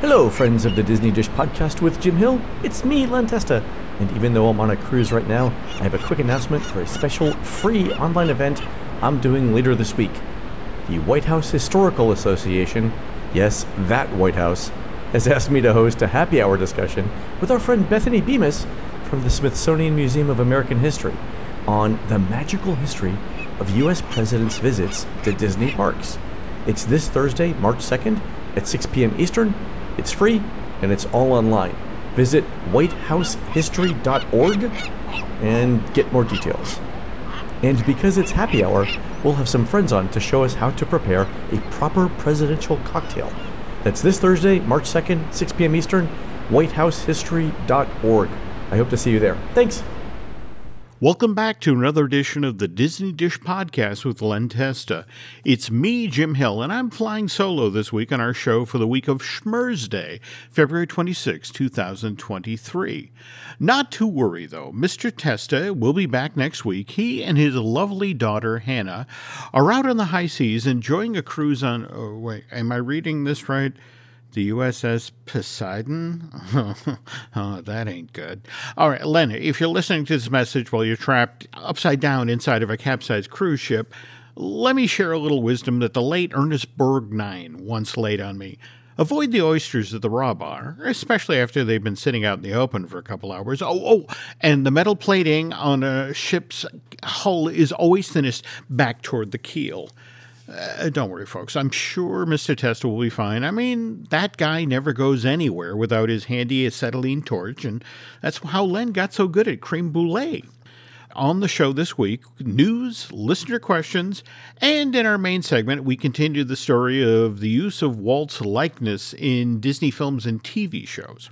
Hello, friends of the Disney Dish podcast with Jim Hill. It's me, Len Testa. And even though I'm on a cruise right now, I have a quick announcement for a special free online event I'm doing later this week. The White House Historical Association, yes, that White House, has asked me to host a happy hour discussion with our friend Bethany Bemis from the Smithsonian Museum of American History on the magical history of U.S. presidents' visits to Disney parks. It's this Thursday, March 2nd at 6 p.m. Eastern it's free and it's all online. Visit whitehousehistory.org and get more details. And because it's happy hour, we'll have some friends on to show us how to prepare a proper presidential cocktail. That's this Thursday, March 2nd, 6 p.m. Eastern, whitehousehistory.org. I hope to see you there. Thanks. Welcome back to another edition of the Disney Dish Podcast with Len Testa. It's me, Jim Hill, and I'm flying solo this week on our show for the week of Schmurz Day, February 26, 2023. Not to worry, though. Mr. Testa will be back next week. He and his lovely daughter, Hannah, are out on the high seas enjoying a cruise on. Oh, wait, am I reading this right? The USS Poseidon? oh, that ain't good. All right, Len, if you're listening to this message while you're trapped upside down inside of a capsized cruise ship, let me share a little wisdom that the late Ernest Borgnine once laid on me. Avoid the oysters at the raw bar, especially after they've been sitting out in the open for a couple hours. Oh, oh, and the metal plating on a ship's hull is always thinnest back toward the keel. Uh, don't worry, folks. I'm sure Mr. Testa will be fine. I mean, that guy never goes anywhere without his handy acetylene torch, and that's how Len got so good at creme brulee. On the show this week, news, listener questions, and in our main segment, we continue the story of the use of Walt's likeness in Disney films and TV shows.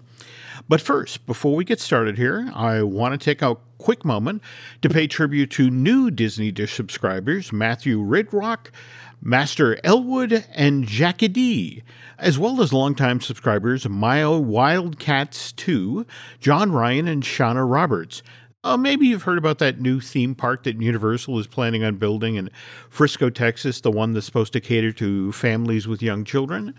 But first, before we get started here, I want to take a quick moment to pay tribute to new Disney Dish subscribers Matthew Ridrock, Master Elwood, and Jackie D, as well as longtime subscribers Maya Wildcats 2, John Ryan, and Shauna Roberts. Uh, maybe you've heard about that new theme park that Universal is planning on building in Frisco, Texas, the one that's supposed to cater to families with young children.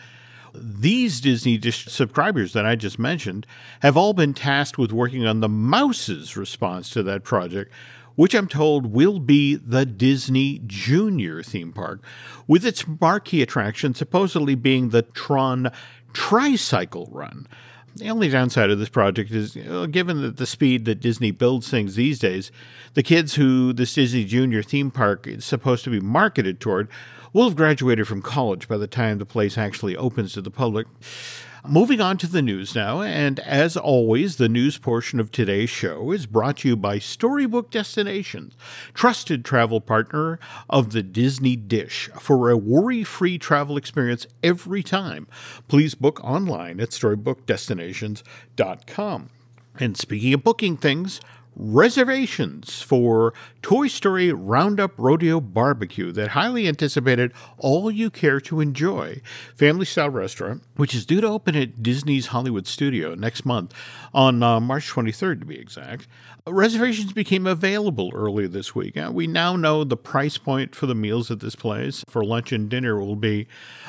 These Disney Dish subscribers that I just mentioned have all been tasked with working on the mouse's response to that project, which I'm told will be the Disney Junior theme park, with its marquee attraction supposedly being the Tron Tricycle Run. The only downside of this project is, given that the speed that Disney builds things these days, the kids who this Disney Junior theme park is supposed to be marketed toward will have graduated from college by the time the place actually opens to the public. Moving on to the news now, and as always, the news portion of today's show is brought to you by Storybook Destinations, trusted travel partner of the Disney Dish. For a worry free travel experience every time, please book online at StorybookDestinations.com. And speaking of booking things, reservations for Toy Story Roundup Rodeo Barbecue that highly anticipated all you care to enjoy. Family style restaurant, which is due to open at Disney's Hollywood Studio next month on uh, March 23rd to be exact. Reservations became available earlier this week. Uh, we now know the price point for the meals at this place. For lunch and dinner will be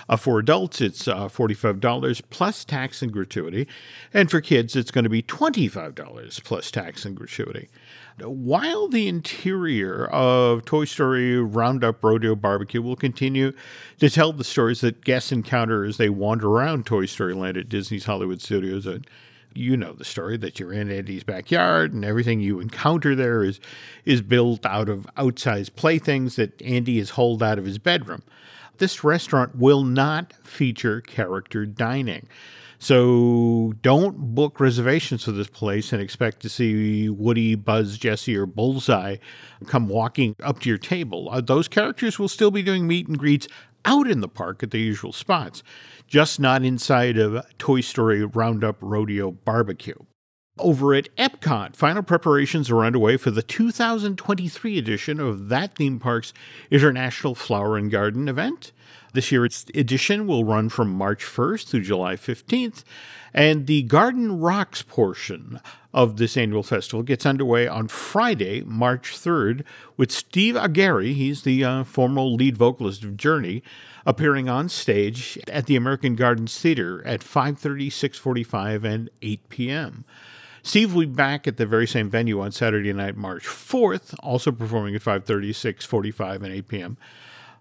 uh, for adults, it's uh, $45 plus tax and gratuity. And for kids, it's going to be $25 plus tax and gratuity. While the interior of Toy Story Roundup Rodeo Barbecue will continue to tell the stories that guests encounter as they wander around Toy Story Land at Disney's Hollywood Studios, and you know the story that you're in Andy's backyard and everything you encounter there is is built out of outsized playthings that Andy has hauled out of his bedroom. This restaurant will not feature character dining. So don't book reservations for this place and expect to see Woody, Buzz, Jessie, or Bullseye come walking up to your table. Uh, those characters will still be doing meet and greets out in the park at the usual spots, just not inside of Toy Story Roundup Rodeo Barbecue. Over at Epcot, final preparations are underway for the 2023 edition of that theme park's International Flower and Garden event. This year's edition will run from March 1st through July 15th, and the Garden Rocks portion of this annual festival gets underway on Friday, March 3rd, with Steve Augeri, he's the uh, former lead vocalist of Journey, appearing on stage at the American Gardens Theater at 5:30, 6:45, and 8 p.m. Steve will be back at the very same venue on Saturday night, March 4th, also performing at 5:30, 6:45, and 8 p.m.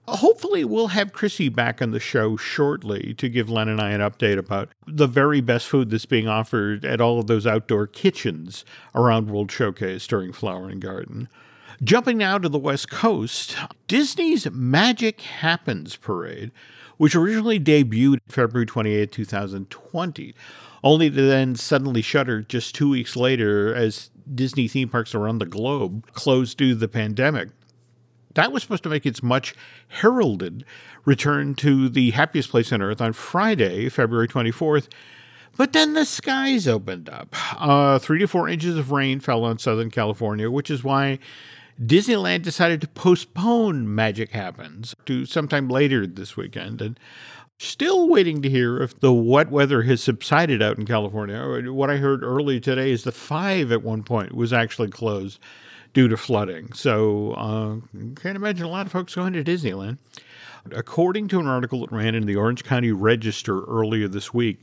Hopefully, we'll have Chrissy back on the show shortly to give Len and I an update about the very best food that's being offered at all of those outdoor kitchens around World Showcase during Flower and Garden. Jumping now to the West Coast, Disney's Magic Happens Parade, which originally debuted February 28, 2020, only to then suddenly shutter just two weeks later as Disney theme parks around the globe closed due to the pandemic. That was supposed to make its much heralded return to the happiest place on earth on Friday, February 24th. But then the skies opened up. Uh, three to four inches of rain fell on Southern California, which is why Disneyland decided to postpone Magic Happens to sometime later this weekend. And Still waiting to hear if the wet weather has subsided out in California. What I heard early today is the five at one point was actually closed due to flooding. So uh, can't imagine a lot of folks going to Disneyland. According to an article that ran in the Orange County Register earlier this week,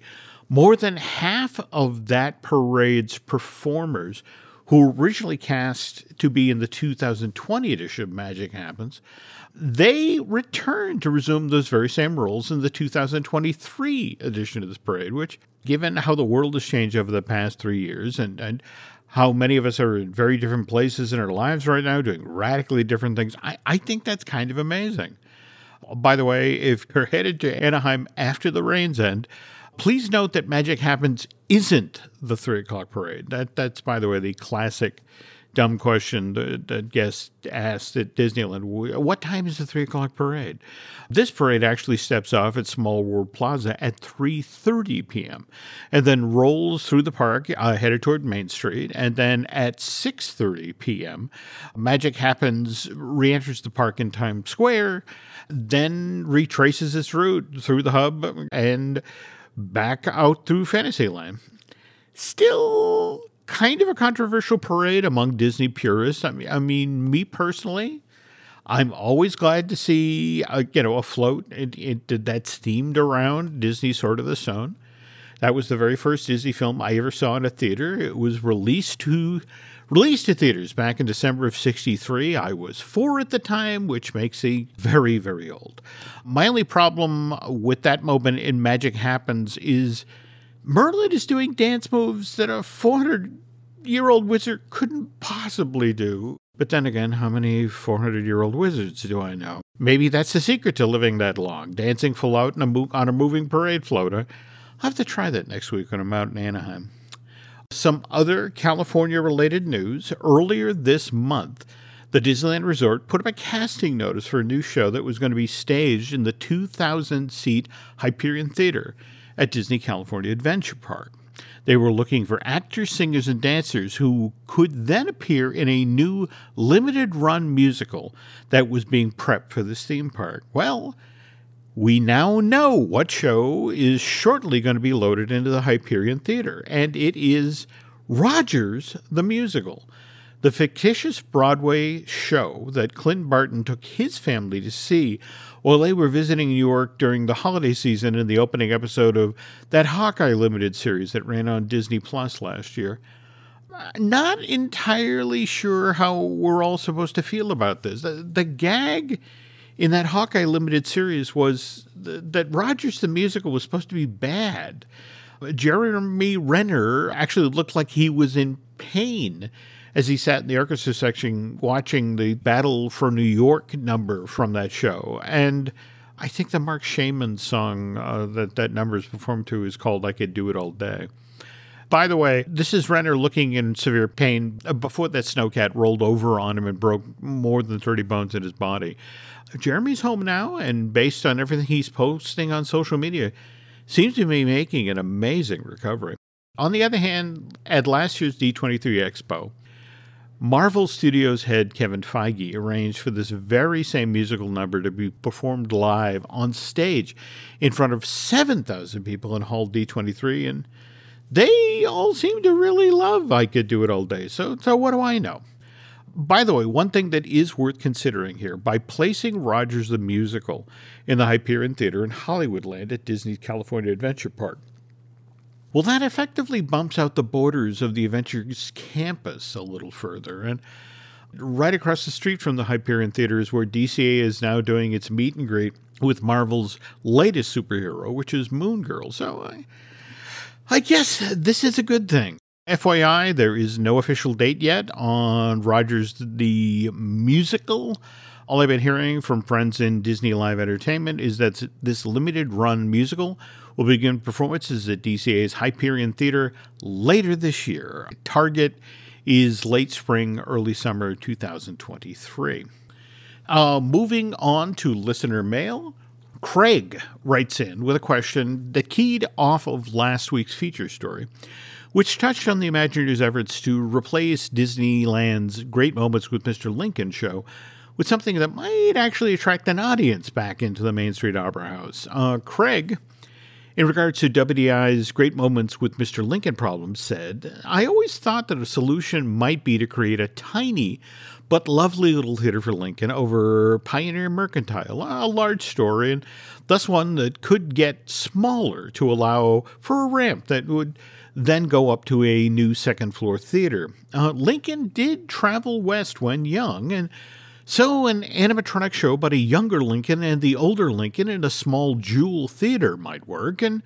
more than half of that parade's performers who originally cast to be in the 2020 edition of Magic Happens they returned to resume those very same roles in the 2023 edition of this parade, which, given how the world has changed over the past three years and, and how many of us are in very different places in our lives right now doing radically different things, I, I think that's kind of amazing. By the way, if you're headed to Anaheim after the rains end, please note that Magic Happens isn't the three o'clock parade. That that's by the way the classic dumb question that, that guest asked at Disneyland. What time is the three o'clock parade? This parade actually steps off at Small World Plaza at 3:30 p.m. and then rolls through the park, uh, headed toward Main Street, and then at 6:30 p.m., Magic Happens re-enters the park in Times Square, then retraces its route through the hub and back out through Fantasyland. Still kind of a controversial parade among Disney purists. I mean, I mean, me personally, I'm always glad to see a, you know a float it, it, that's themed around Disney Sword of the Stone. That was the very first Disney film I ever saw in a theater. It was released to released to theaters back in December of 63. I was 4 at the time, which makes me very very old. My only problem with that moment in Magic Happens is Merlin is doing dance moves that a 400 year old wizard couldn't possibly do. But then again, how many 400 year old wizards do I know? Maybe that's the secret to living that long dancing full out a mo- on a moving parade floater. I'll have to try that next week when I'm out in Anaheim. Some other California related news. Earlier this month, the Disneyland Resort put up a casting notice for a new show that was going to be staged in the 2,000 seat Hyperion Theater at Disney California Adventure Park. They were looking for actors, singers, and dancers who could then appear in a new limited run musical that was being prepped for this theme park. Well, we now know what show is shortly going to be loaded into the Hyperion Theater, and it is Rogers the Musical the fictitious Broadway show that Clint Barton took his family to see while they were visiting New York during the holiday season in the opening episode of that Hawkeye limited series that ran on Disney Plus last year. Uh, not entirely sure how we're all supposed to feel about this. The, the gag in that Hawkeye limited series was th- that Rogers the musical was supposed to be bad. Jeremy Renner actually looked like he was in pain as he sat in the orchestra section watching the Battle for New York number from that show. And I think the Marc Shaiman song uh, that that number is performed to is called I Could Do It All Day. By the way, this is Renner looking in severe pain before that snowcat rolled over on him and broke more than 30 bones in his body. Jeremy's home now, and based on everything he's posting on social media, seems to be making an amazing recovery. On the other hand, at last year's D23 Expo, Marvel Studios head Kevin Feige arranged for this very same musical number to be performed live on stage in front of 7,000 people in Hall D23, and they all seem to really love I Could Do It All Day. So, so what do I know? By the way, one thing that is worth considering here by placing Rogers the Musical in the Hyperion Theater in Hollywoodland at Disney's California Adventure Park, well, that effectively bumps out the borders of the Avengers campus a little further. And right across the street from the Hyperion Theater is where DCA is now doing its meet and greet with Marvel's latest superhero, which is Moon Girl. So I, I guess this is a good thing. FYI, there is no official date yet on Rogers the Musical. All I've been hearing from friends in Disney Live Entertainment is that this limited run musical will begin performances at DCA's Hyperion Theater later this year. Target is late spring, early summer 2023. Uh, moving on to listener mail. Craig writes in with a question that keyed off of last week's feature story, which touched on the Imagineers' efforts to replace Disneyland's Great Moments with Mr. Lincoln show with something that might actually attract an audience back into the Main Street Opera House. Uh, Craig in regards to WDI's Great Moments with Mr. Lincoln problem, said, I always thought that a solution might be to create a tiny but lovely little theater for Lincoln over Pioneer Mercantile, a large store, and thus one that could get smaller to allow for a ramp that would then go up to a new second floor theater. Uh, Lincoln did travel west when young, and so, an animatronic show about a younger Lincoln and the older Lincoln in a small jewel theater might work and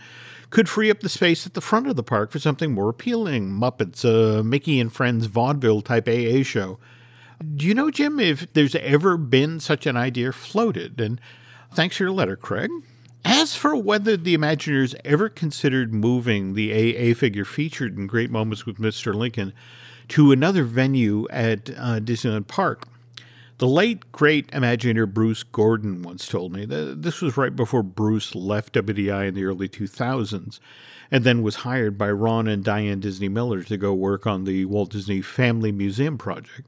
could free up the space at the front of the park for something more appealing Muppets, a Mickey and Friends vaudeville type AA show. Do you know, Jim, if there's ever been such an idea floated? And thanks for your letter, Craig. As for whether the Imagineers ever considered moving the AA figure featured in Great Moments with Mr. Lincoln to another venue at uh, Disneyland Park, the late, great Imagineer Bruce Gordon once told me that this was right before Bruce left WDI in the early 2000s and then was hired by Ron and Diane Disney Miller to go work on the Walt Disney Family Museum project.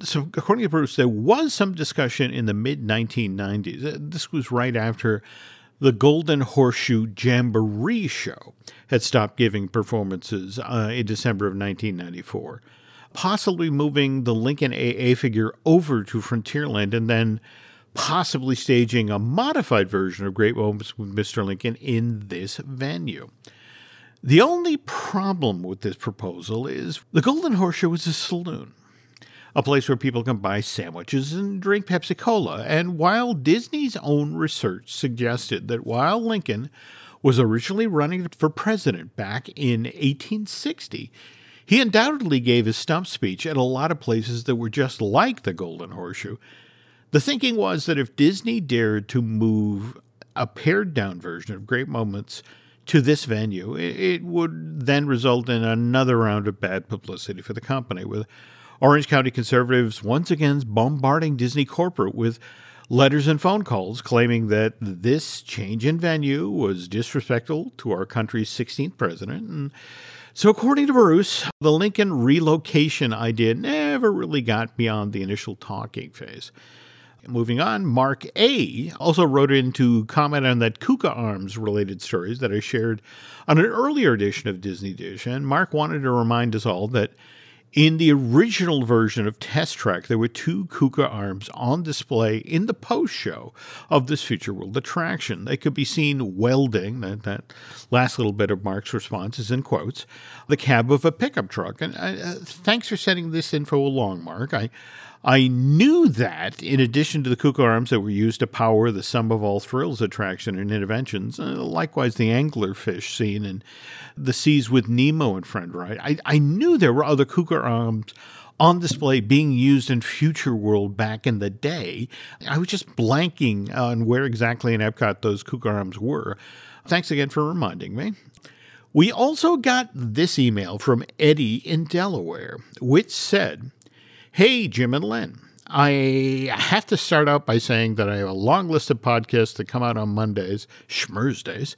So, according to Bruce, there was some discussion in the mid 1990s. This was right after the Golden Horseshoe Jamboree show had stopped giving performances uh, in December of 1994 possibly moving the Lincoln AA figure over to Frontierland and then possibly staging a modified version of Great Moments with Mr. Lincoln in this venue. The only problem with this proposal is the Golden Horseshoe is a saloon, a place where people can buy sandwiches and drink Pepsi Cola. And while Disney's own research suggested that while Lincoln was originally running for president back in 1860, he undoubtedly gave his stump speech at a lot of places that were just like the Golden Horseshoe. The thinking was that if Disney dared to move a pared down version of Great Moments to this venue, it would then result in another round of bad publicity for the company, with Orange County conservatives once again bombarding Disney corporate with letters and phone calls claiming that this change in venue was disrespectful to our country's 16th president and so, according to Bruce, the Lincoln relocation idea never really got beyond the initial talking phase. Moving on, Mark A. also wrote in to comment on that Kuka Arms related stories that I shared on an earlier edition of Disney Dish. And Mark wanted to remind us all that in the original version of Test Track, there were two Kuka arms on display in the post show of this Future World attraction. They could be seen welding, that, that last little bit of Mark's response is in quotes, the cab of a pickup truck. And uh, thanks for sending this info along, Mark. I, I knew that, in addition to the Kuka arms that were used to power the Sum of All Thrills attraction and Innoventions, uh, likewise the anglerfish scene in The Seas with Nemo and Friend Right, I, I knew there were other Kuka arms on display being used in Future World back in the day. I was just blanking on where exactly in Epcot those Kuka arms were. Thanks again for reminding me. We also got this email from Eddie in Delaware, which said, Hey, Jim and Len. I have to start out by saying that I have a long list of podcasts that come out on Mondays, Schmersdays,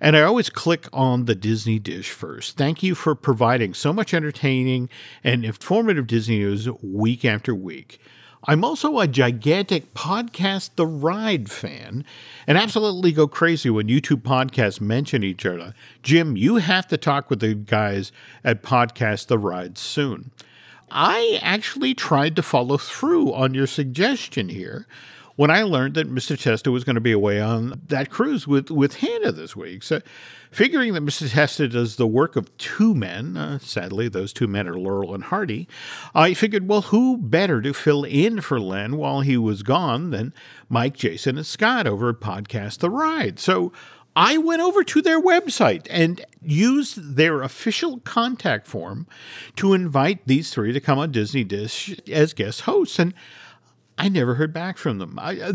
and I always click on the Disney dish first. Thank you for providing so much entertaining and informative Disney news week after week. I'm also a gigantic Podcast The Ride fan and absolutely go crazy when YouTube podcasts mention each other. Jim, you have to talk with the guys at Podcast The Ride soon. I actually tried to follow through on your suggestion here when I learned that Mr. Testa was going to be away on that cruise with, with Hannah this week. So, figuring that Mr. Testa does the work of two men, uh, sadly, those two men are Laurel and Hardy, I figured, well, who better to fill in for Len while he was gone than Mike, Jason, and Scott over at Podcast The Ride? So, I went over to their website and used their official contact form to invite these three to come on Disney Dish as guest hosts. And I never heard back from them. I, uh,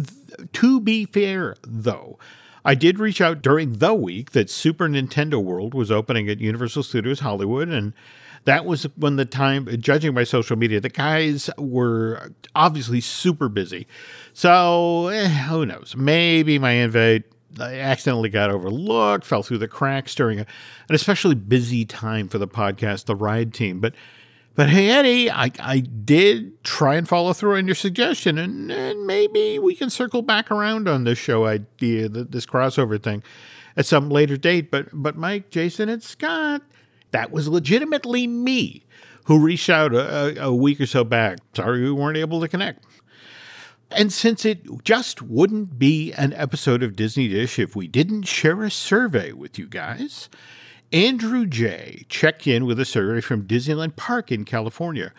to be fair, though, I did reach out during the week that Super Nintendo World was opening at Universal Studios Hollywood, and that was when the time, judging by social media, the guys were obviously super busy. So eh, who knows? Maybe my invite I accidentally got overlooked, fell through the cracks during a, an especially busy time for the podcast, the Ride Team. But but hey, Eddie, I, I did try and follow through on your suggestion, and, and maybe we can circle back around on this show idea, this crossover thing, at some later date. But but Mike, Jason, and Scott, that was legitimately me who reached out a, a week or so back. Sorry we weren't able to connect. And since it just wouldn't be an episode of Disney Dish if we didn't share a survey with you guys, Andrew J. checked in with a survey from Disneyland Park in California,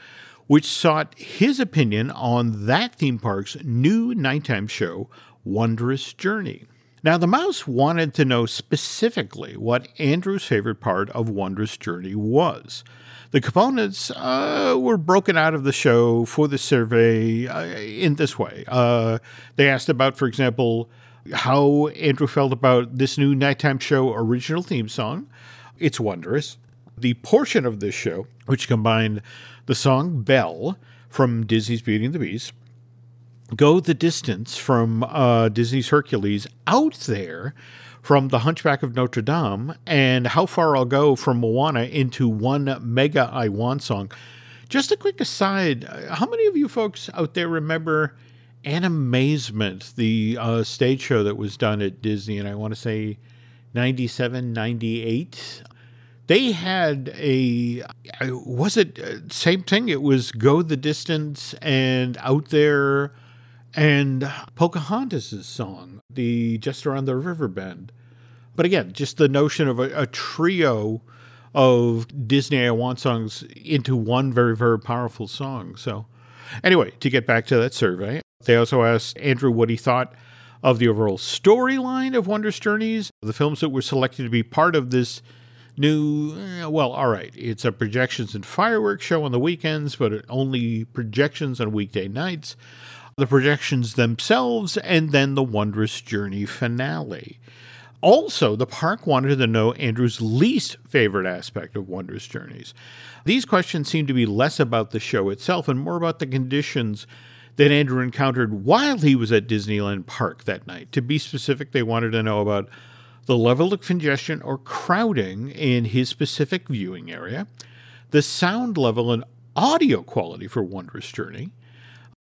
which sought his opinion on that theme park's new nighttime show, Wondrous Journey. Now, the mouse wanted to know specifically what Andrew's favorite part of Wondrous Journey was. The components uh, were broken out of the show for the survey uh, in this way. Uh, they asked about, for example, how Andrew felt about this new nighttime show original theme song, it's Wondrous. The portion of this show, which combined the song Belle from Disney's Beauty and the Beast, Go the Distance from uh, Disney's Hercules, Out There from The Hunchback of Notre Dame, and How Far I'll Go from Moana into one mega I Want song. Just a quick aside how many of you folks out there remember Animazement, the uh, stage show that was done at Disney, and I want to say 97, 98? they had a was it uh, same thing it was go the distance and out there and pocahontas' song the just around the river bend but again just the notion of a, a trio of disney i want songs into one very very powerful song so anyway to get back to that survey they also asked andrew what he thought of the overall storyline of wondrous journeys the films that were selected to be part of this new, eh, well, all right, it's a projections and fireworks show on the weekends, but only projections on weekday nights, the projections themselves, and then the Wondrous Journey finale. Also, the park wanted to know Andrew's least favorite aspect of Wondrous Journeys. These questions seem to be less about the show itself and more about the conditions that Andrew encountered while he was at Disneyland Park that night. To be specific, they wanted to know about the level of congestion or crowding in his specific viewing area, the sound level and audio quality for Wondrous Journey,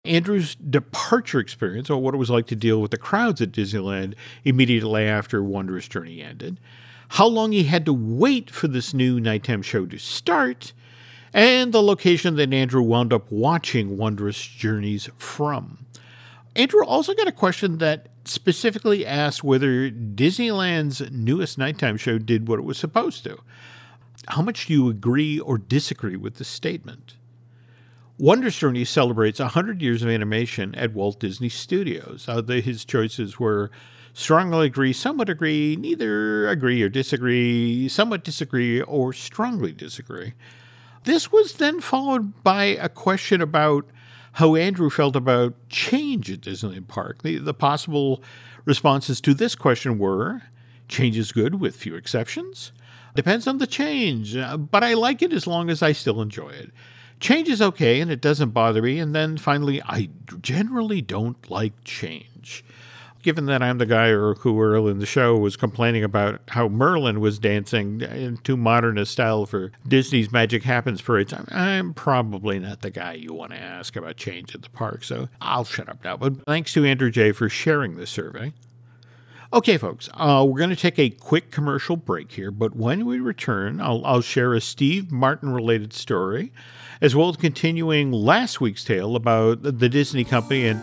Andrew's departure experience, or what it was like to deal with the crowds at Disneyland immediately after Wondrous Journey ended, how long he had to wait for this new nighttime show to start, and the location that Andrew wound up watching Wondrous Journeys from. Andrew also got a question that specifically asked whether Disneyland's newest nighttime show did what it was supposed to. How much do you agree or disagree with this statement? Wondrous Journey celebrates 100 years of animation at Walt Disney Studios. Uh, the, his choices were strongly agree, somewhat agree, neither agree or disagree, somewhat disagree, or strongly disagree. This was then followed by a question about how Andrew felt about change at Disneyland Park. The, the possible responses to this question were change is good with few exceptions, Depends on the change, uh, but I like it as long as I still enjoy it. Change is okay and it doesn't bother me. And then finally, I generally don't like change. Given that I'm the guy who early in the show was complaining about how Merlin was dancing in too modern a style for Disney's Magic Happens parades, I'm probably not the guy you want to ask about change at the park. So I'll shut up now. But thanks to Andrew J. for sharing this survey. Okay, folks, uh, we're going to take a quick commercial break here, but when we return, I'll, I'll share a Steve Martin related story, as well as continuing last week's tale about the Disney company and,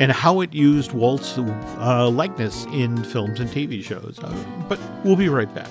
and how it used Walt's uh, likeness in films and TV shows. Uh, but we'll be right back.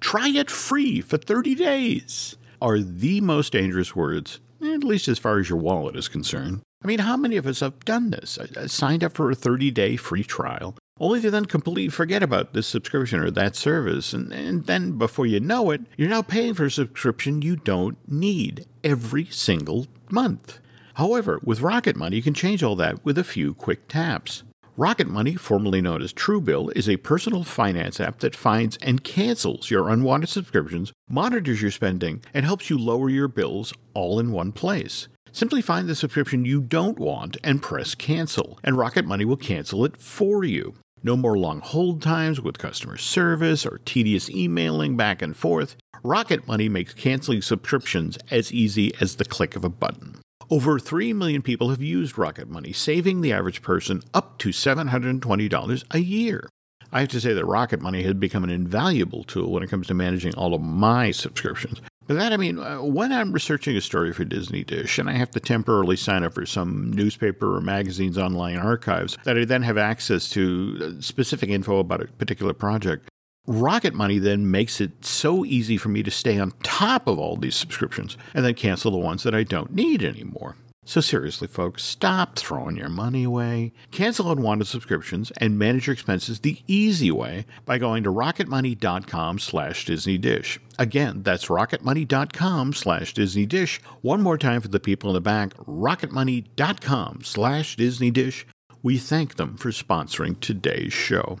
Try it free for 30 days are the most dangerous words, at least as far as your wallet is concerned. I mean, how many of us have done this? I signed up for a 30 day free trial, only to then completely forget about this subscription or that service. And, and then before you know it, you're now paying for a subscription you don't need every single month. However, with Rocket Money, you can change all that with a few quick taps. Rocket Money, formerly known as Truebill, is a personal finance app that finds and cancels your unwanted subscriptions, monitors your spending, and helps you lower your bills all in one place. Simply find the subscription you don't want and press cancel, and Rocket Money will cancel it for you. No more long hold times with customer service or tedious emailing back and forth. Rocket Money makes canceling subscriptions as easy as the click of a button. Over 3 million people have used Rocket Money, saving the average person up to $720 a year. I have to say that Rocket Money has become an invaluable tool when it comes to managing all of my subscriptions. By that I mean, uh, when I'm researching a story for Disney Dish and I have to temporarily sign up for some newspaper or magazine's online archives that I then have access to uh, specific info about a particular project, Rocket Money then makes it so easy for me to stay on top of all these subscriptions and then cancel the ones that I don't need anymore. So seriously, folks, stop throwing your money away. Cancel unwanted subscriptions and manage your expenses the easy way by going to rocketmoney.com slash Disney Dish. Again, that's rocketmoney.com slash Disney Dish. One more time for the people in the back, rocketmoney.com slash Disney Dish. We thank them for sponsoring today's show.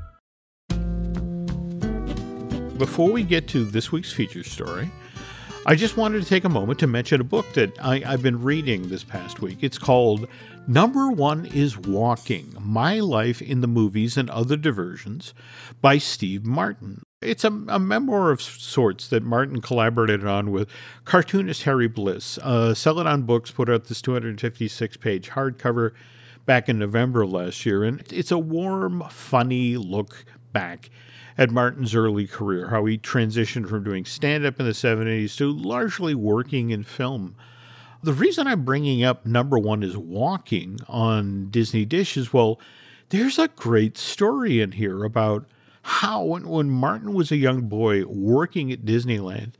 Before we get to this week's feature story, I just wanted to take a moment to mention a book that I, have been reading this past week. It's called Number One is Walking My Life in the Movies and Other Diversions by Steve Martin. It's a, a memoir of sorts that Martin collaborated on with cartoonist Harry Bliss. Uh, Celadon Books put out this 256 page hardcover back in November last year, and it's a warm, funny look back at Martin's early career, how he transitioned from doing stand up in the 70s to largely working in film. The reason I'm bringing up number one is Walking on Disney Dish is well, there's a great story in here about how, when, when Martin was a young boy working at Disneyland,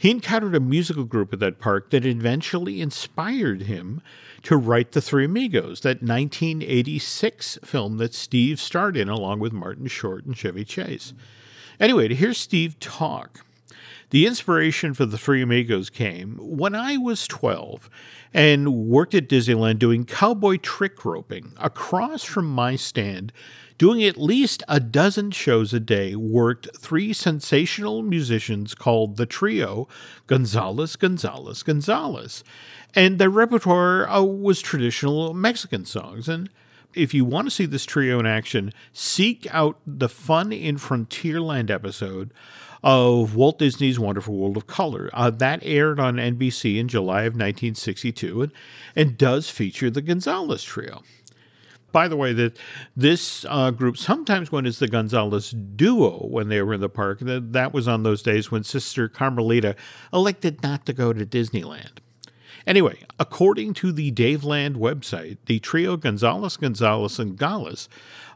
he encountered a musical group at that park that eventually inspired him to write The Three Amigos, that 1986 film that Steve starred in along with Martin Short and Chevy Chase. Anyway, to hear Steve talk, the inspiration for The Three Amigos came when I was 12 and worked at Disneyland doing cowboy trick roping across from my stand doing at least a dozen shows a day, worked three sensational musicians called the Trio Gonzalez, Gonzalez, Gonzalez. And their repertoire uh, was traditional Mexican songs. And if you want to see this trio in action, seek out the Fun in Frontierland episode of Walt Disney's Wonderful World of Color. Uh, that aired on NBC in July of 1962 and, and does feature the Gonzalez Trio by the way, that this uh, group sometimes went as the Gonzalez duo when they were in the park. That, that was on those days when Sister Carmelita elected not to go to Disneyland. Anyway, according to the Daveland website, the trio Gonzalez, Gonzalez, and Gales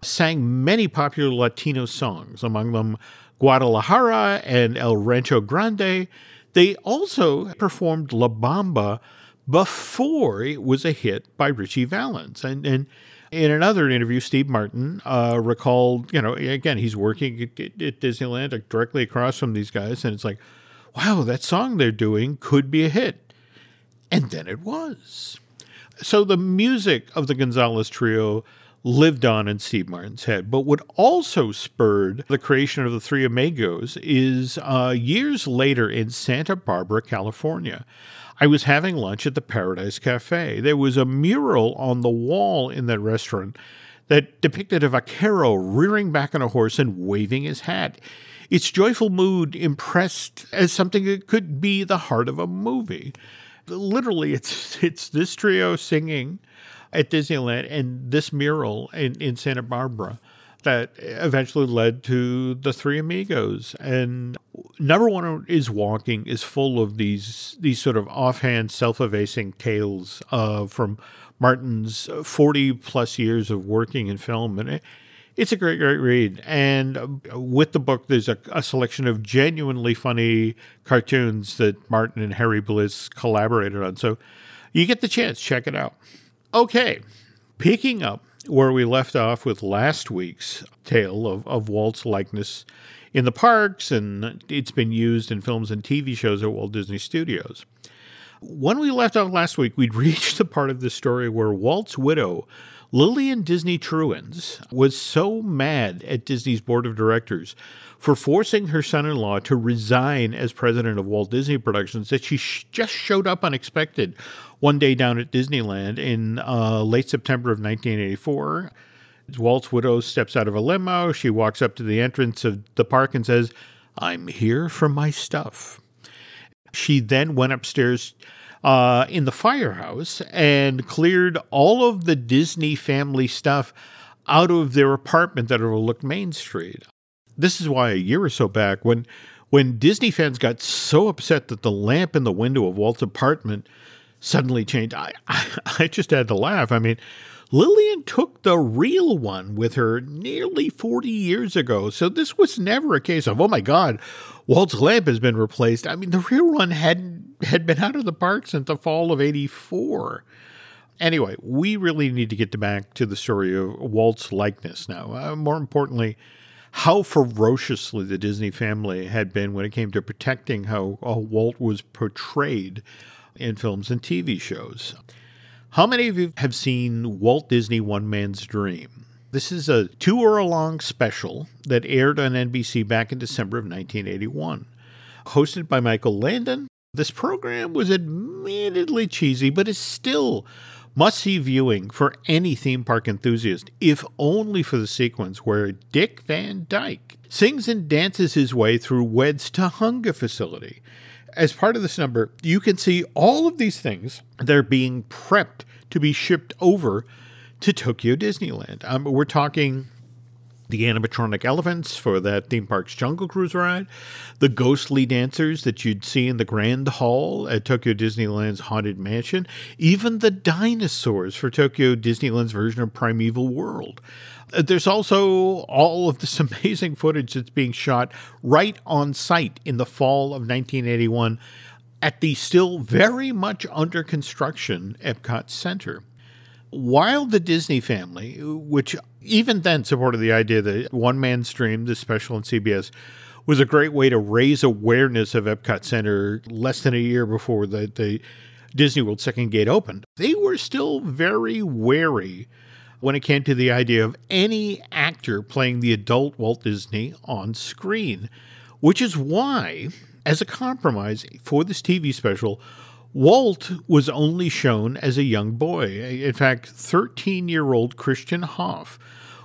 sang many popular Latino songs, among them Guadalajara and El Rancho Grande. They also performed La Bamba before it was a hit by Ritchie Valens. And, and in another interview, Steve Martin uh, recalled, you know, again, he's working at, at Disneyland directly across from these guys, and it's like, wow, that song they're doing could be a hit. And then it was. So the music of the Gonzalez Trio lived on in Steve Martin's head. But what also spurred the creation of the Three Amigos is uh, years later in Santa Barbara, California. I was having lunch at the Paradise Cafe. There was a mural on the wall in that restaurant that depicted a vaquero rearing back on a horse and waving his hat. Its joyful mood impressed as something that could be the heart of a movie. Literally, it's it's this trio singing at Disneyland and this mural in, in Santa Barbara that eventually led to the Three Amigos. And number one is walking is full of these these sort of offhand, self-effacing tales uh, from Martin's forty plus years of working in film, and it, it's a great, great read. And with the book, there's a, a selection of genuinely funny cartoons that Martin and Harry Bliss collaborated on. So you get the chance, check it out. Okay, picking up where we left off with last week's tale of, of Walt's likeness in the parks, and it's been used in films and TV shows at Walt Disney Studios. When we left off last week, we'd reached the part of the story where Walt's widow, Lillian Disney Truyens, was so mad at Disney's board of directors for forcing her son in law to resign as president of Walt Disney Productions that she sh- just showed up unexpected one day down at Disneyland in uh, late September of 1984. Walt's widow steps out of a limo. She walks up to the entrance of the park and says, I'm here for my stuff. She then went upstairs uh, in the firehouse and cleared all of the Disney family stuff out of their apartment that overlooked Main Street. This is why a year or so back, when when Disney fans got so upset that the lamp in the window of Walt's apartment suddenly changed, I, I, I just had to laugh. I mean, Lillian took the real one with her nearly 40 years ago. So this was never a case of, oh my God, Walt's lamp has been replaced. I mean, the real one had had been out of the park since the fall of 84. Anyway, we really need to get back to the story of Walt's likeness now. Uh, more importantly, how ferociously the Disney family had been when it came to protecting how uh, Walt was portrayed in films and TV shows. How many of you have seen Walt Disney One Man's Dream? This is a two hour long special that aired on NBC back in December of 1981. Hosted by Michael Landon, this program was admittedly cheesy, but is still must see viewing for any theme park enthusiast, if only for the sequence where Dick Van Dyke sings and dances his way through WED's Tujunga facility as part of this number, you can see all of these things that are being prepped to be shipped over to Tokyo Disneyland. Um, we're talking the animatronic elephants for that theme park's Jungle Cruise ride, the ghostly dancers that you'd see in the Grand Hall at Tokyo Disneyland's Haunted Mansion, even the dinosaurs for Tokyo Disneyland's version of Primeval World. Uh, there's also all of this amazing footage that's being shot right on site in the fall of 1981 at the still very much under construction Epcot Center. While the Disney family, which even then supported the idea that One Man's Dream, the special on CBS, was a great way to raise awareness of Epcot Center less than a year before the, the Disney World second gate opened, they were still very wary when it came to the idea of any actor playing the adult Walt Disney on screen, which is why, as a compromise for this TV special, Walt was only shown as a young boy. In fact, 13 year old Christian Hoff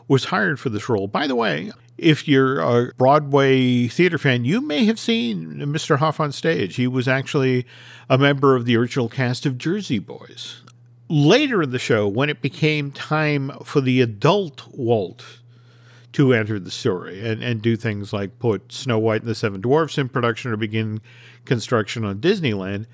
was hired for this role. By the way, if you're a Broadway theater fan, you may have seen Mr. Hoff on stage. He was actually a member of the original cast of Jersey Boys later in the show, when it became time for the adult Walt to enter the story and, and do things like put Snow White and the Seven Dwarfs in production or begin construction on Disneyland,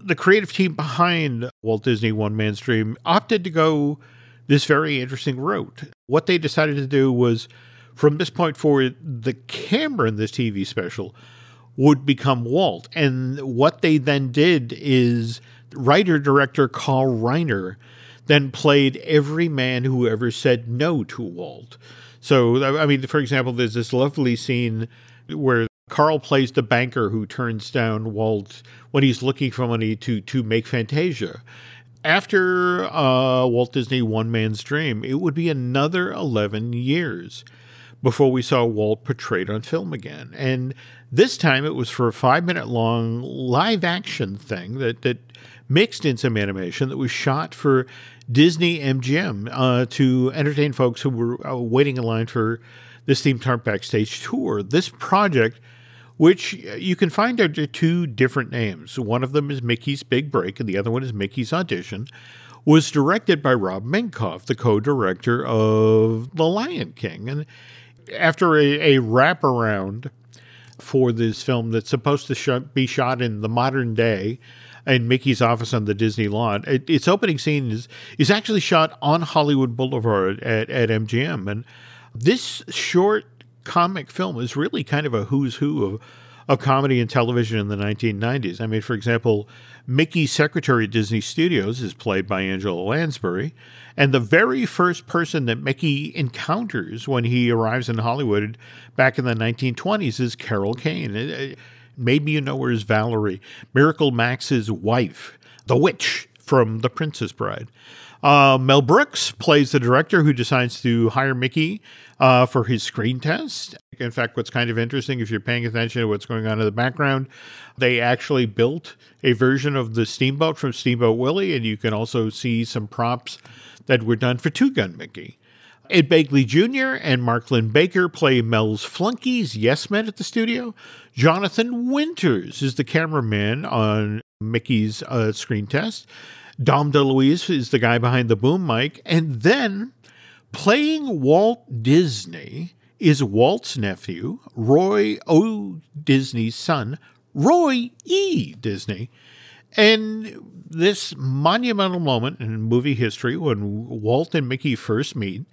the creative team behind Walt Disney One Man's Dream opted to go this very interesting route. What they decided to do was, from this point forward, the camera in this TV special would become Walt. And what they then did is writer director Carl Reiner then played every man who ever said no to Walt. So, I mean, for example, there's this lovely scene where Carl plays the banker who turns down Walt when he's looking for money to to make Fantasia. After uh, Walt Disney One Man's Dream, it would be another 11 years before we saw Walt portrayed on film again. And this time it was for a five minute long live action thing that, that mixed in some animation that was shot for Disney MGM uh, to entertain folks who were uh, waiting in line for this theme park backstage tour. This project, which you can find under two different names, one of them is Mickey's Big Break, and the other one is Mickey's Audition, was directed by Rob Minkoff, the co-director of The Lion King, and after a, a wraparound for this film that's supposed to sh- be shot in the modern day in Mickey's office on the Disney lawn. It, its opening scene is is actually shot on Hollywood Boulevard at, at MGM, and this short comic film is really kind of a who's who of of comedy and television in the 1990s. I mean, for example, Mickey's secretary at Disney Studios is played by Angela Lansbury, and the very first person that Mickey encounters when he arrives in Hollywood back in the 1920s is Carol Kane. Maybe you know her as Valerie, Miracle Max's wife, the witch from The Princess Bride. Uh, Mel Brooks plays the director who decides to hire Mickey uh, for his screen test. In fact, what's kind of interesting, if you're paying attention to what's going on in the background, they actually built a version of the steamboat from Steamboat Willie, and you can also see some props that were done for Two Gun Mickey. Ed Begley Jr. and Mark Linn-Baker play Mel's flunkies, yes men at the studio. Jonathan Winters is the cameraman on Mickey's uh, screen test. Dom DeLuise is the guy behind the boom mic. And then playing Walt Disney is Walt's nephew, Roy O. Disney's son, Roy E. Disney. And this monumental moment in movie history when Walt and Mickey first meet,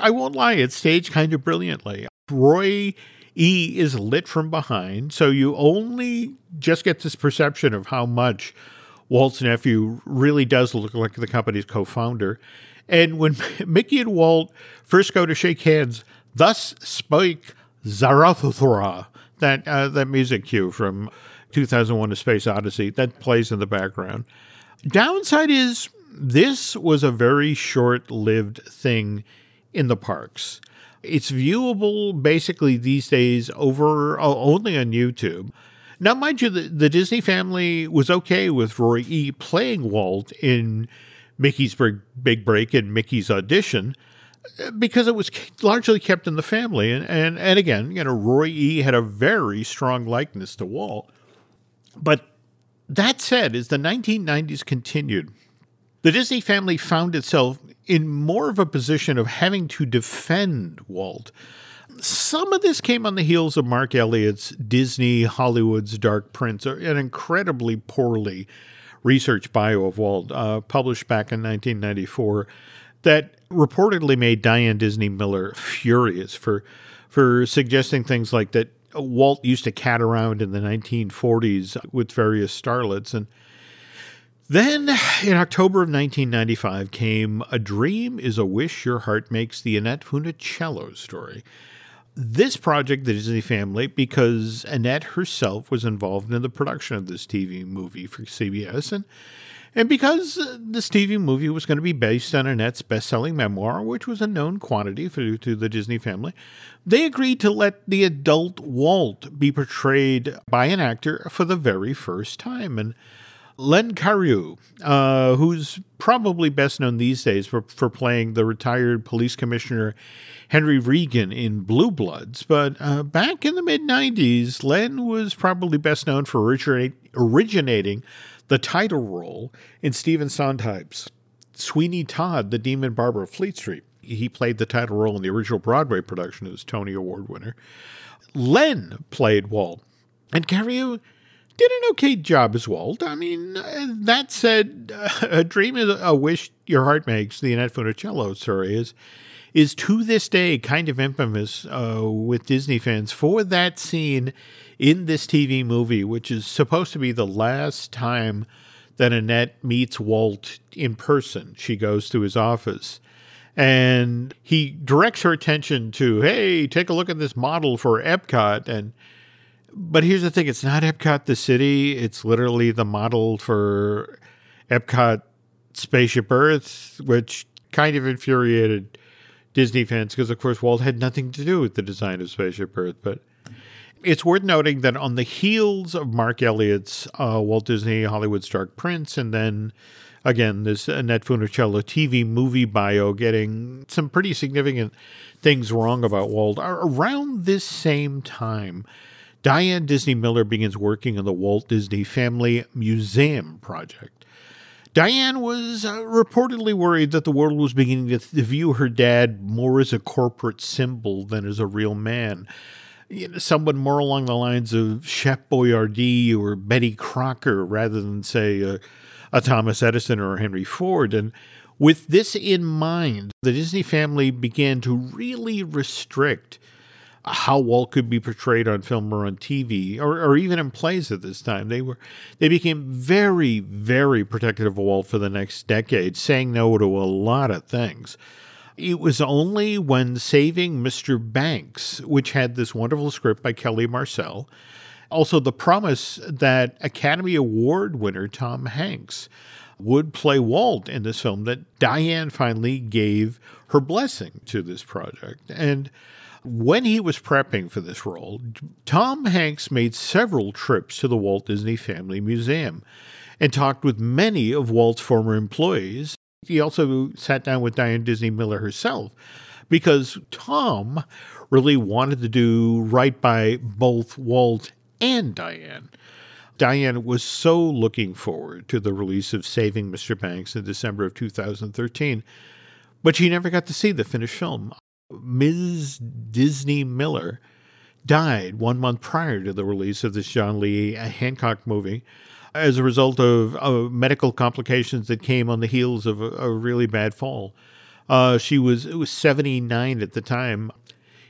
I won't lie, it's staged kind of brilliantly. Roy E is lit from behind, so you only just get this perception of how much Walt's nephew really does look like the company's co founder. And when Mickey and Walt first go to shake hands, Thus Spoke Zarathustra, that, uh, that music cue from 2001 A Space Odyssey that plays in the background. Downside is this was a very short lived thing in the parks. It's viewable basically these days over uh, only on YouTube. Now, mind you, the, the, Disney family was okay with Roy E. playing Walt in Mickey's Big Break and Mickey's Audition uh, because it was largely kept in the family. And, and, and again, you know, Roy E. had a very strong likeness to Walt. But that said, as the 1990s continued, the Disney family found itself in more of a position of having to defend Walt. Some of this came on the heels of Marc Eliot's Disney Hollywood's Dark Prince, an incredibly poorly researched bio of Walt, uh, published back in 1994, that reportedly made Diane Disney Miller furious for for suggesting things like that Walt used to cat around in the 1940s with various starlets. And then in October of 1995 came A Dream is a Wish Your Heart Makes the Annette Funicello story. This project, the Disney family, because Annette herself was involved in the production of this TV movie for CBS, and and because this TV movie was going to be based on Annette's best selling memoir, which was a known quantity for, to the Disney family, they agreed to let the adult Walt be portrayed by an actor for the very first time. And Len Cariou, uh, who's probably best known these days for, for playing the retired police commissioner Henry Reagan in Blue Bloods, but uh, back in the mid 90s, Len was probably best known for originate, originating the title role in Stephen Sondheim's Sweeney Todd, the Demon Barber of Fleet Street. He played the title role in the original Broadway production as Tony Award winner. Len played Walt. And Cariou did an okay job as Walt. I mean, uh, that said, a dream is a wish your heart makes. The Annette Funicello story is is to this day kind of infamous uh, with Disney fans for that scene in this TV movie, which is supposed to be the last time that Annette meets Walt in person. She goes to his office and he directs her attention to, hey, take a look at this model for Epcot. And but here's the thing it's not Epcot the city, it's literally the model for Epcot Spaceship Earth, which kind of infuriated Disney fans because, of course, Walt had nothing to do with the design of Spaceship Earth. But it's worth noting that on the heels of Marc Eliot's uh, Walt Disney Hollywood's Dark Prince, and then again this Annette Funicello TV movie bio getting some pretty significant things wrong about Walt, around this same time, Diane Disney Miller begins working on the Walt Disney Family Museum project. Diane was uh, reportedly worried that the world was beginning to, th- view her dad more as a corporate symbol than as a real man. You know, someone more along the lines of Chef Boyardee or Betty Crocker rather than, say, a, a Thomas Edison or Henry Ford. And with this in mind, the Disney family began to really restrict how Walt could be portrayed on film or on TV or, or even in plays at this time. They were they became very, very protective of Walt for the next decade, saying no to a lot of things. It was only when saving Mr. Banks, which had this wonderful script by Kelly Marcel, also the promise that Academy Award winner Tom Hanks would play Walt in this film that Diane finally gave her blessing to this project. And when he was prepping for this role, Tom Hanks made several trips to the Walt Disney Family Museum and talked with many of Walt's former employees. He also sat down with Diane Disney Miller herself because Tom really wanted to do right by both Walt and Diane. Diane was so looking forward to the release of Saving Mr. Banks in December of 2013, but she never got to see the finished film. Ms. Disney Miller died one month prior to the release of this John Lee Hancock movie as a result of, of medical complications that came on the heels of a, a really bad fall. Uh, she was it was 79 at the time.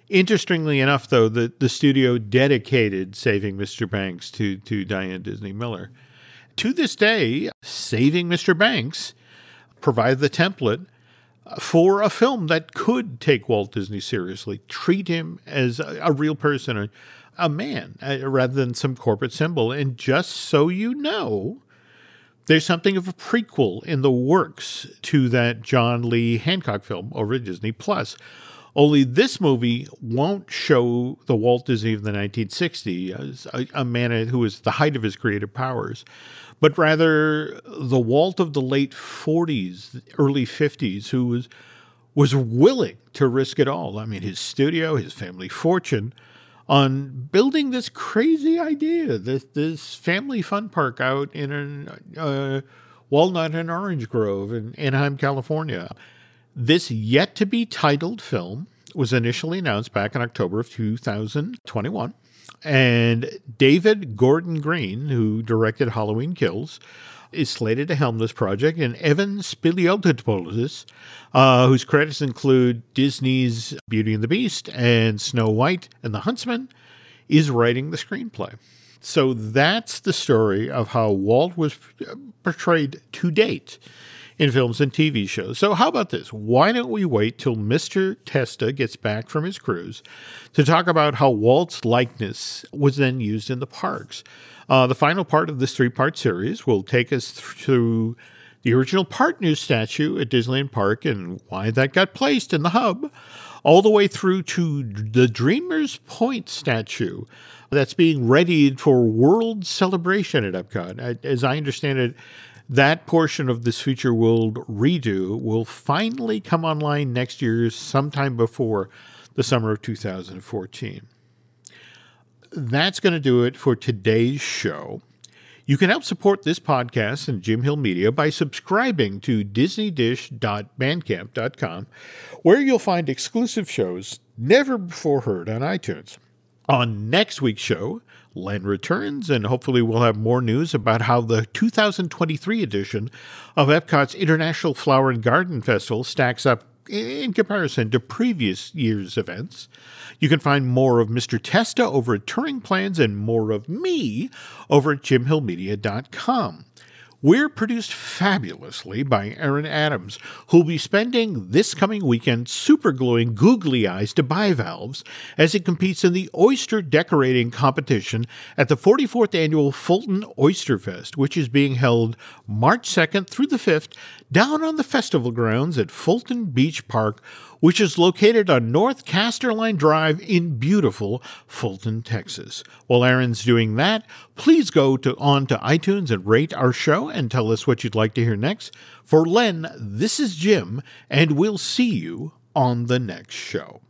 Interestingly enough, though, the, the studio dedicated Saving Mr. Banks to, to Diane Disney Miller. To this day, Saving Mr. Banks provided the template for a film that could take Walt Disney seriously, treat him as a, a real person, a, a man, uh, rather than some corporate symbol. And just so you know, there's something of a prequel in the works to that John Lee Hancock film over at Disney Plus. Only this movie won't show the Walt Disney of the 1960s, a, a man who was the height of his creative powers but rather the Walt of the late 40s, early 50s, who was was willing to risk it all. I mean, his studio, his family fortune, on building this crazy idea, this this family fun park out in an, uh, Walnut and Orange Grove in Anaheim, California. This yet to be titled film was initially announced back in October of 2021 and David Gordon Green, who directed Halloween Kills, is slated to helm this project, and Evan Spiliotopoulos, uh, whose credits include Disney's Beauty and the Beast and Snow White and the Huntsman, is writing the screenplay. So that's the story of how Walt was portrayed to date in films and TV shows. So, how about this? Why don't we wait till Mr. Testa gets back from his cruise to talk about how Walt's likeness was then used in the parks? Uh, the final part of this three part series will take us through the original Partners statue at Disneyland Park and why that got placed in the hub, all the way through to the Dreamers Point statue that's being readied for world celebration at Epcot. As I understand it, that portion of this Future World redo will finally come online next year, sometime before the summer of 2014. That's going to do it for today's show. You can help support this podcast and Jim Hill Media by subscribing to DisneyDish.bandcamp.com, where you'll find exclusive shows never before heard on iTunes. On next week's show, Len returns, and hopefully we'll have more news about how the 2023 edition of Epcot's International Flower and Garden Festival stacks up in comparison to previous year's events. You can find more of Mr. Testa over at Touring Plans and more of me over at jimhillmedia.com. We're produced fabulously by Aaron Adams, who'll be spending this coming weekend supergluing googly eyes to bivalves as he competes in the oyster decorating competition at the 44th annual Fulton Oyster Fest, which is being held March 2nd through the 5th down on the festival grounds at Fulton Beach Park which is located on North Casterline Drive in beautiful Fulton, Texas. While Aaron's doing that, please go to on to iTunes and rate our show and tell us what you'd like to hear next. For Len, this is Jim, and we'll see you on the next show.